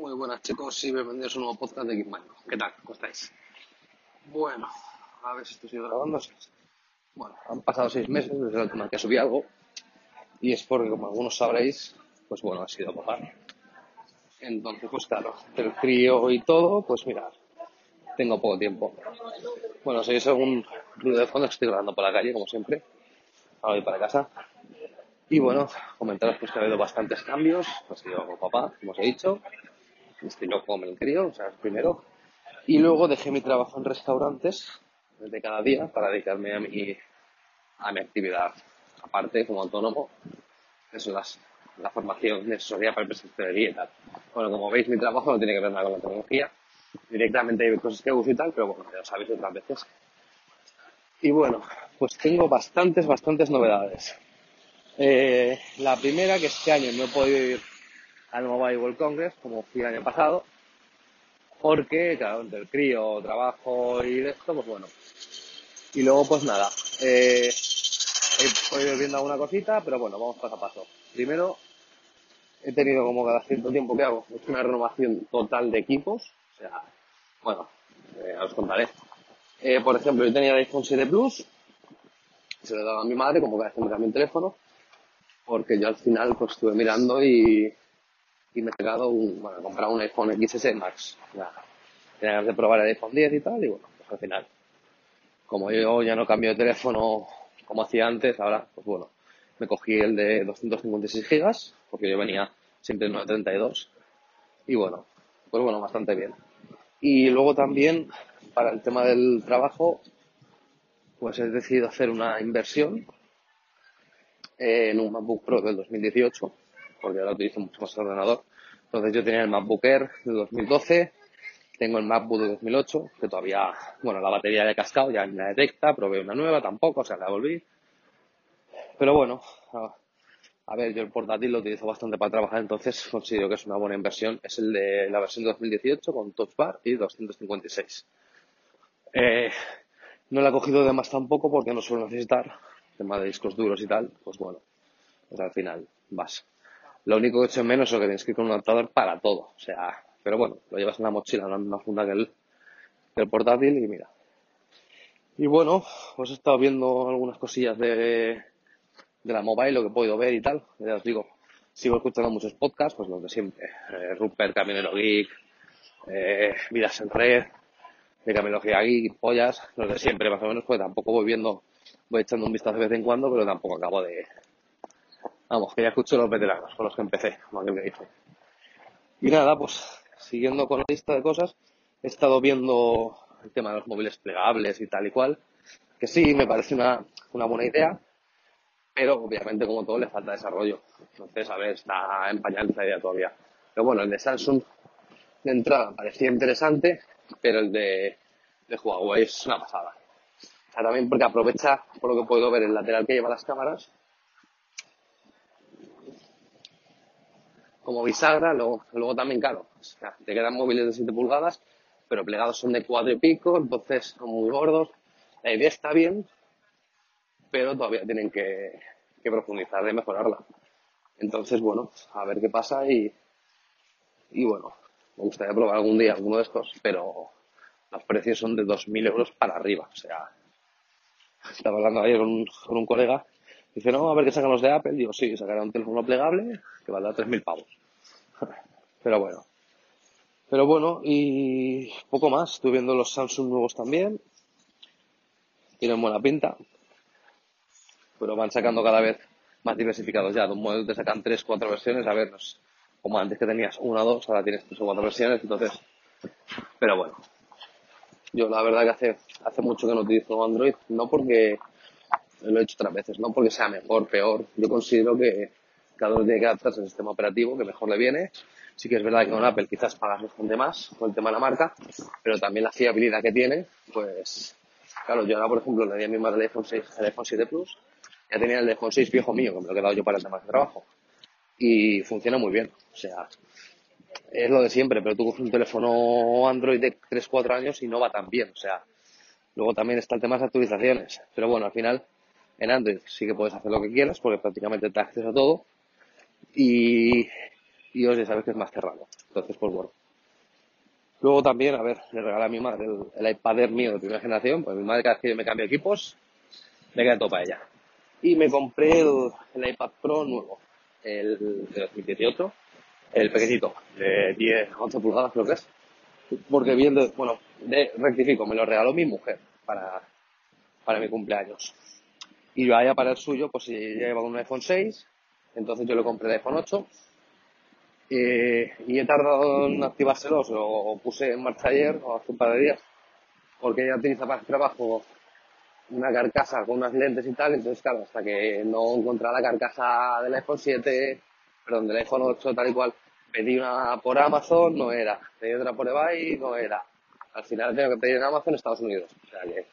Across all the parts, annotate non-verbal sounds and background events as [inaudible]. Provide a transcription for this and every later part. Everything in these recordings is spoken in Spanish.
Muy buenas chicos y bienvenidos a un nuevo podcast de Geekman. ¿Qué tal? ¿Cómo estáis? Bueno, a ver si estoy sigo grabando. Bueno, han pasado seis meses desde la última que subí algo y es porque, como algunos sabréis, pues bueno, ha sido papá. Entonces, pues claro, el frío y todo, pues mira, tengo poco tiempo. Bueno, si es algún ruido de fondo, estoy grabando por la calle, como siempre. Ahora voy para casa. Y bueno, comentaros pues que ha habido bastantes cambios. Ha sido papá, como os he dicho. Loco me lo querido, o sea, primero. Y luego dejé mi trabajo en restaurantes de cada día para dedicarme a mi, a mi actividad aparte como autónomo. Eso es la formación necesaria para el presencial y tal. Bueno, como veis, mi trabajo no tiene que ver nada con la tecnología. Directamente hay cosas que uso y tal, pero bueno, ya lo sabéis otras veces. Y bueno, pues tengo bastantes, bastantes novedades. Eh, la primera, que este año no he podido ir al Mobile World Congress, como fui el año pasado, porque, claro, entre el crío, trabajo y esto, pues bueno. Y luego, pues nada, eh, he podido ir viendo alguna cosita, pero bueno, vamos paso a paso. Primero, he tenido como cada cierto tiempo que hago una renovación total de equipos. O sea, bueno, eh, os contaré. Eh, por ejemplo, yo tenía el iPhone 7 Plus, se lo he dado a mi madre como cada vez que me el teléfono, porque yo al final pues estuve mirando y, y me he pegado un, bueno, comprado un iPhone XS Max. Ya, tenía ganas de probar el iPhone 10 y tal, y bueno, pues al final, como yo ya no cambio de teléfono como hacía antes, ahora, pues bueno, me cogí el de 256 gigas, porque yo venía siempre en 932, y bueno, pues bueno, bastante bien. Y luego también, para el tema del trabajo, pues he decidido hacer una inversión en un MacBook Pro del 2018, porque ahora utilizo mucho más el ordenador. Entonces yo tenía el MacBook Air de 2012, tengo el MacBook de 2008, que todavía, bueno, la batería ha cascado, ya la detecta, probé una nueva tampoco, o sea, la volví. Pero bueno, a, ver, yo el portátil lo utilizo bastante para trabajar, entonces considero que es una buena inversión. Es el de la versión de 2018 con Touch Bar y 256. Eh, no la he cogido de más tampoco porque no suelo necesitar tema de discos duros y tal, pues bueno, pues al final vas. Lo único que he hecho menos es que tienes que ir con un adaptador para todo, o sea, pero bueno, lo llevas en la mochila, en la misma funda que el, portátil y mira. Y bueno, os he estado viendo algunas cosillas de, de la mobile, lo que he podido ver y tal. Ya os digo, sigo escuchando muchos podcasts, pues los de siempre. Eh, Rupert, Camionero Geek, eh, Vidas en Red, de Camionología Geek, Pollas, los de siempre más o menos, pues tampoco voy viendo voy echando un vistazo de vez en cuando, pero tampoco acabo de... Vamos, que ya escucho los veteranos con los que empecé, como que me dice. Y nada, pues siguiendo con la lista de cosas, he estado viendo el tema de los móviles plegables y tal y cual, que sí, me parece una, una buena idea, pero obviamente como todo le falta desarrollo. Entonces, a ver, está en pañal esa idea todavía. Pero bueno, el de Samsung de entrada parecía interesante, pero el de, de Huawei es una pasada. O sea, también porque aprovecha, por lo que puedo ver, el lateral que lleva las cámaras como bisagra, luego, luego también, claro, o sea, te quedan móviles de 7 pulgadas, pero plegados son de 4 y pico, entonces son muy gordos. La idea está bien, pero todavía tienen que, que profundizar y mejorarla. Entonces, bueno, a ver qué pasa y, y bueno, me gustaría probar algún día alguno de estos, pero los precios son de 2.000 euros para arriba, o sea, estaba hablando ayer con un, con un colega. Dice, no, a ver qué sacan los de Apple. Digo, sí, sacará un teléfono plegable que valdrá 3.000 pavos. [laughs] Pero bueno. Pero bueno, y poco más. Estoy viendo los Samsung nuevos también. Tienen buena pinta. Pero van sacando cada vez más diversificados ya. De un modelo te sacan 3, 4 versiones. A ver, como antes que tenías una dos, ahora tienes 3 o 4 versiones. Entonces, pero bueno, yo la verdad que hace, hace mucho que no utilizo Android, no porque lo he hecho otras veces, no porque sea mejor, peor. Yo considero que cada uno tiene que adaptarse al sistema operativo que mejor le viene Sí que es verdad que con Apple quizás pagas bastante más con el tema de la marca, pero también la fiabilidad que tiene, pues claro, yo ahora por ejemplo le di a mi madre el iPhone 6, el iPhone 7 Plus, ya tenía el iPhone 6 viejo mío, que me lo he quedado yo para el tema de trabajo. Y funciona muy bien. O sea, es lo de siempre, pero tú coges un teléfono Android de 3-4 años y no va tan bien. O sea, luego también está el tema de las actualizaciones. Pero bueno, al final en Android sí que puedes hacer lo que quieras porque prácticamente te acceso a todo. Y, y os ya sabes que es más cerrado. Entonces, pues bueno. Luego también, a ver, le regalé a mi madre el, iPad Air mío de primera generación, pues mi madre cada vez que me cambio equipos, me queda todo para ella. Y me compré el, iPad Pro nuevo, el de 2018, el pequeñito, de 10, 11 pulgadas creo que es. Porque viendo, bueno, de, rectifico, me lo regaló mi mujer para, para mi cumpleaños. Y yo allá para el suyo, pues si lleva un iPhone 6, entonces yo le compré el iPhone 8. Eh, y he tardado en activárselo, lo puse en marcha ayer o hace un par de días, porque ella utiliza para el trabajo una carcasa con unas lentes y tal, entonces claro, hasta que no encontrara la carcasa del iPhone 7, perdón, del iPhone 8 tal y cual, pedí una por Amazon, no era, pedí otra por eBay, no era. Al final tengo que pedir en Amazon Estados Unidos, o sea que...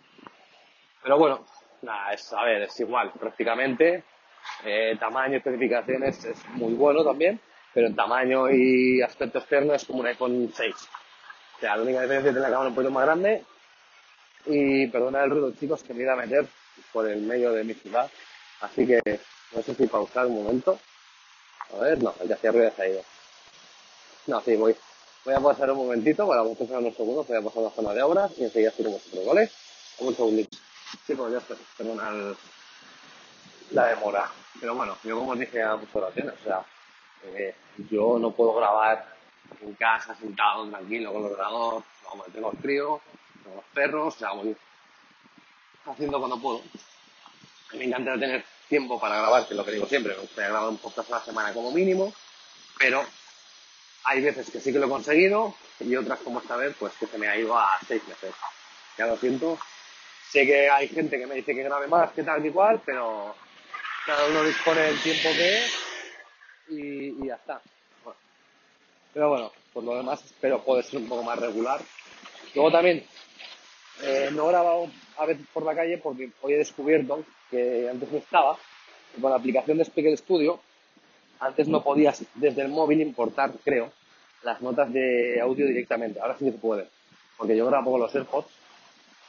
Pero bueno, nada, es, a ver, es igual, prácticamente, eh, tamaño, especificaciones es muy bueno también, pero en tamaño y aspecto externo es como un iPhone 6. O sea, la única diferencia es tiene la cámara un poquito más grande y perdona el ruido, chicos, que me iba a meter por el medio de mi ciudad. Así que no sé si pausar un momento. A ver, no, el que hacía ruido se ha ido. No, sí, voy. Voy a pasar un momentito, para vosotros unos segundos, voy a pasar a la zona de obras y enseguida estoy con vosotros, ¿vale? Un segundito. Sí, pues ya estoy. Perdona la demora. Pero bueno, yo como os dije a muchas oraciones, o sea, eh, yo no puedo grabar en casa sentado tranquilo con el ordenador, no, tengo el frío, los perros, o sea, voy haciendo cuando puedo. Me encanta tener tiempo para grabar, que es lo que digo siempre, me gustaría grabar un podcast a la semana como mínimo, pero hay veces que sí que lo he conseguido y otras como esta vez, pues que se me ha ido a seis meses. Ya lo siento. Sé que hay gente que me dice que grabe más, que tal, que igual, pero cada uno dispone del tiempo que es y, y ya está. Pero bueno, por lo demás espero poder ser un poco más regular. Luego también eh, no grabado a veces por la calle porque hoy he descubierto que antes no estaba, con la aplicación de Speaker Studio, antes no podías desde el móvil importar, creo, las notas de audio directamente. Ahora sí que se puede, porque yo grabo con los AirPods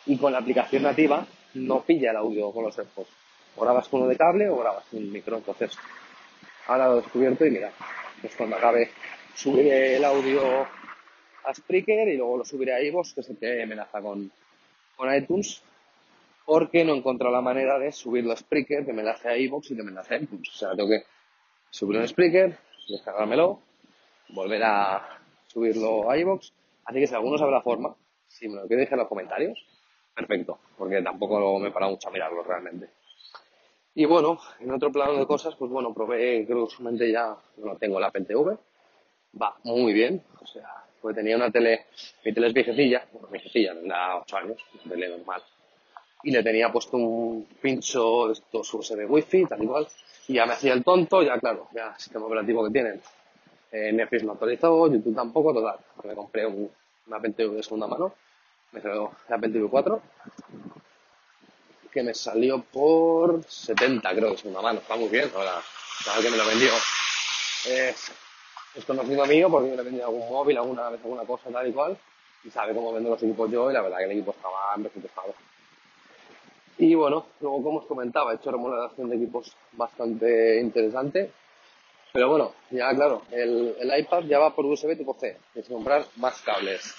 y con la aplicación nativa no pilla el audio con los AirPods. O grabas con uno de cable o grabas con un micro. Entonces, ahora lo he descubierto y mira, pues cuando acabe subiré el audio a Spreaker y luego lo subiré a iVoox, que se te amenaza con, con iTunes porque no he encontrado la manera de subirlo a Spreaker, que me a iVoox y que me a iTunes. O sea, tengo que subirlo a Spreaker, descargármelo, volver a subirlo a iVoox. Así que si alguno sabe la forma, si me lo quiere dejar en los comentarios, perfecto, porque tampoco me he parado mucho a mirarlo realmente. Y bueno, en otro plano de cosas, pues bueno, probé, creo que solamente ya no tengo la Apple TV, va muy bien, o sea, pues tenía una tele, mi tele es viejecilla, bueno, viejecilla, tendrá 8 años, una tele normal. Y le tenía puesto un pincho de estos USB wifi, tal igual. Y ya me hacía el tonto, ya claro, ya sistema operativo que tienen. Eh, Netflix no actualizó, YouTube tampoco, total. Me compré un, una Apple TV de segunda mano, me salió la Apple TV 4, que me salió por 70 creo de segunda mano, está muy bien, ahora, sabes que me lo vendió. Es es conocido mío porque yo le he vendido algún móvil, alguna vez alguna cosa tal y cual, y sabe cómo vendo los equipos yo y la verdad que el equipo estaba en estado. Y bueno, luego como os comentaba, he hecho remodelación de equipos bastante interesante, pero bueno, ya claro, el, el iPad ya va por USB tipo C, tienes que comprar más cables.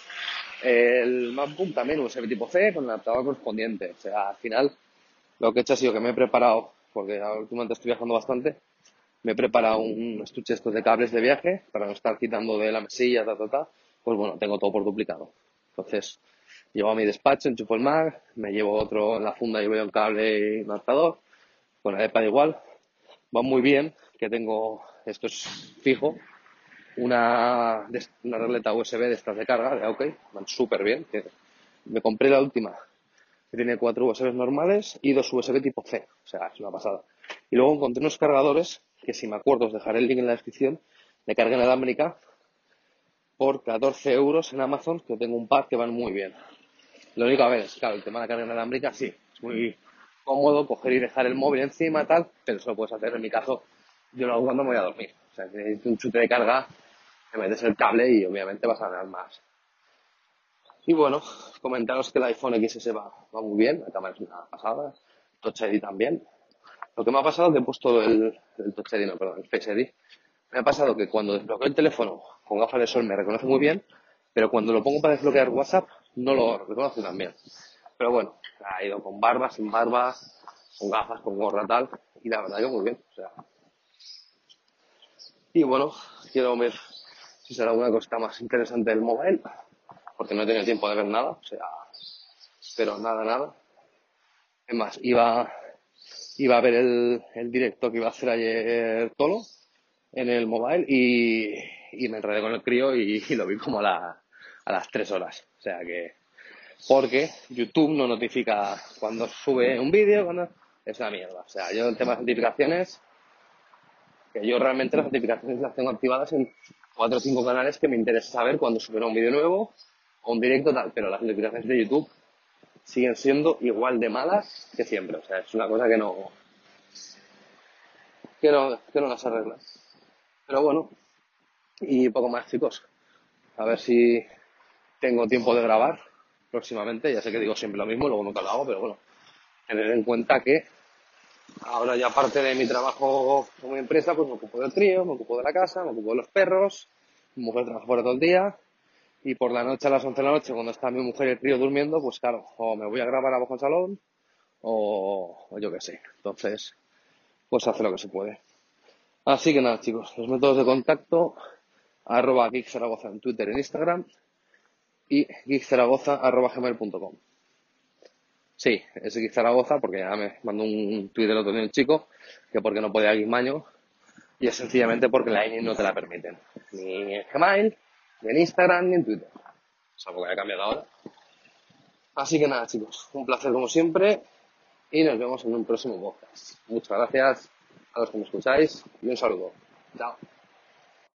El MacBook también USB tipo C con el adaptador correspondiente, o sea, al final lo que he hecho ha sido que me he preparado, porque últimamente estoy viajando bastante, me he preparado un estuche estos de cables de viaje para no estar quitando de la mesilla, ta, ta, ta. Pues bueno, tengo todo por duplicado. Entonces, llevo a mi despacho, enchufo el Mac, me llevo otro en la funda y voy un cable y un adaptador. Con la iPad igual. Va muy bien, que tengo, esto es fijo, una, una regleta USB de estas de carga, de OK, van súper bien. me compré la última, que tiene cuatro USB normales y dos USB tipo C, o sea, es una pasada. Y luego encontré unos cargadores que si me acuerdo os dejaré el link en la descripción, de carga inalámbrica por 14 euros en Amazon, que tengo un par que van muy bien. Lo único, a ver, es claro, el tema de la carga inalámbrica, sí, es muy cómodo coger y dejar el móvil encima, tal, pero eso lo puedes hacer. En mi caso, yo lo hago cuando me voy a dormir. O sea, necesitas un chute de carga, te metes el cable y obviamente vas a ganar más. Y bueno, comentaros que el iPhone XS va, va muy bien, la cámara es una pasada, Touch ID también. Lo que me ha pasado es que he puesto el, el Touch ID, no, perdón, el Face ID. Me ha pasado que cuando desbloqueo el teléfono con gafas de sol me reconoce muy bien, pero cuando lo pongo para desbloquear WhatsApp no lo reconoce tan bien. Pero bueno, ha ido con barba, sin barba, con gafas, con gorra tal, y la verdad que muy bien. O sea. Y bueno, quiero ver si será alguna cosa más interesante del mobile, porque no he tenido tiempo de ver nada, o sea, pero nada, nada. Es más, iba, iba a ver el, el directo que iba a hacer ayer Tolo en el mobile y, y me enredé con el crío y, y lo vi como a, la, a las tres horas. O sea que, porque YouTube no notifica cuando sube un vídeo, cuando es una mierda. O sea, yo el tema de notificaciones, que yo realmente las notificaciones las tengo activadas en cuatro o cinco canales que me interesa saber cuando sube un vídeo nuevo o un directo tal, pero las notificaciones de YouTube siguen siendo igual de malas que siempre. O sea, es una cosa que no, que no, que no las arregla. Pero bueno, y poco más, chicos. A ver si tengo tiempo de grabar próximamente. Ya sé que digo siempre lo mismo, luego nunca lo hago, pero bueno, tener en cuenta que ahora ya parte de mi trabajo como empresa, pues me ocupo del trío, me ocupo de la casa, me ocupo de los perros, mi mujer trabaja fuera todo el día, y por la noche a las 11 de la noche, cuando está mi mujer y el trío durmiendo, pues claro, o me voy a grabar abajo el salón, o, yo qué sé. Entonces, pues hace lo que se puede. Así que nada, chicos, los métodos de contacto, arroba Geek Zaragoza en Twitter e Instagram, y geekzaragoza.gmail.com. Sí, es Geek Zaragoza porque ya me mandó un tuit el otro día un chico que porque no podía Geekmaño y es sencillamente porque la INI no te la permiten. Ni en Gmail, ni en Instagram, ni en Twitter. Salvo que haya cambiado ahora. Así que nada, chicos, un placer como siempre y nos vemos en un próximo podcast. Muchas gracias a los que me escucháis y un saludo. Chao.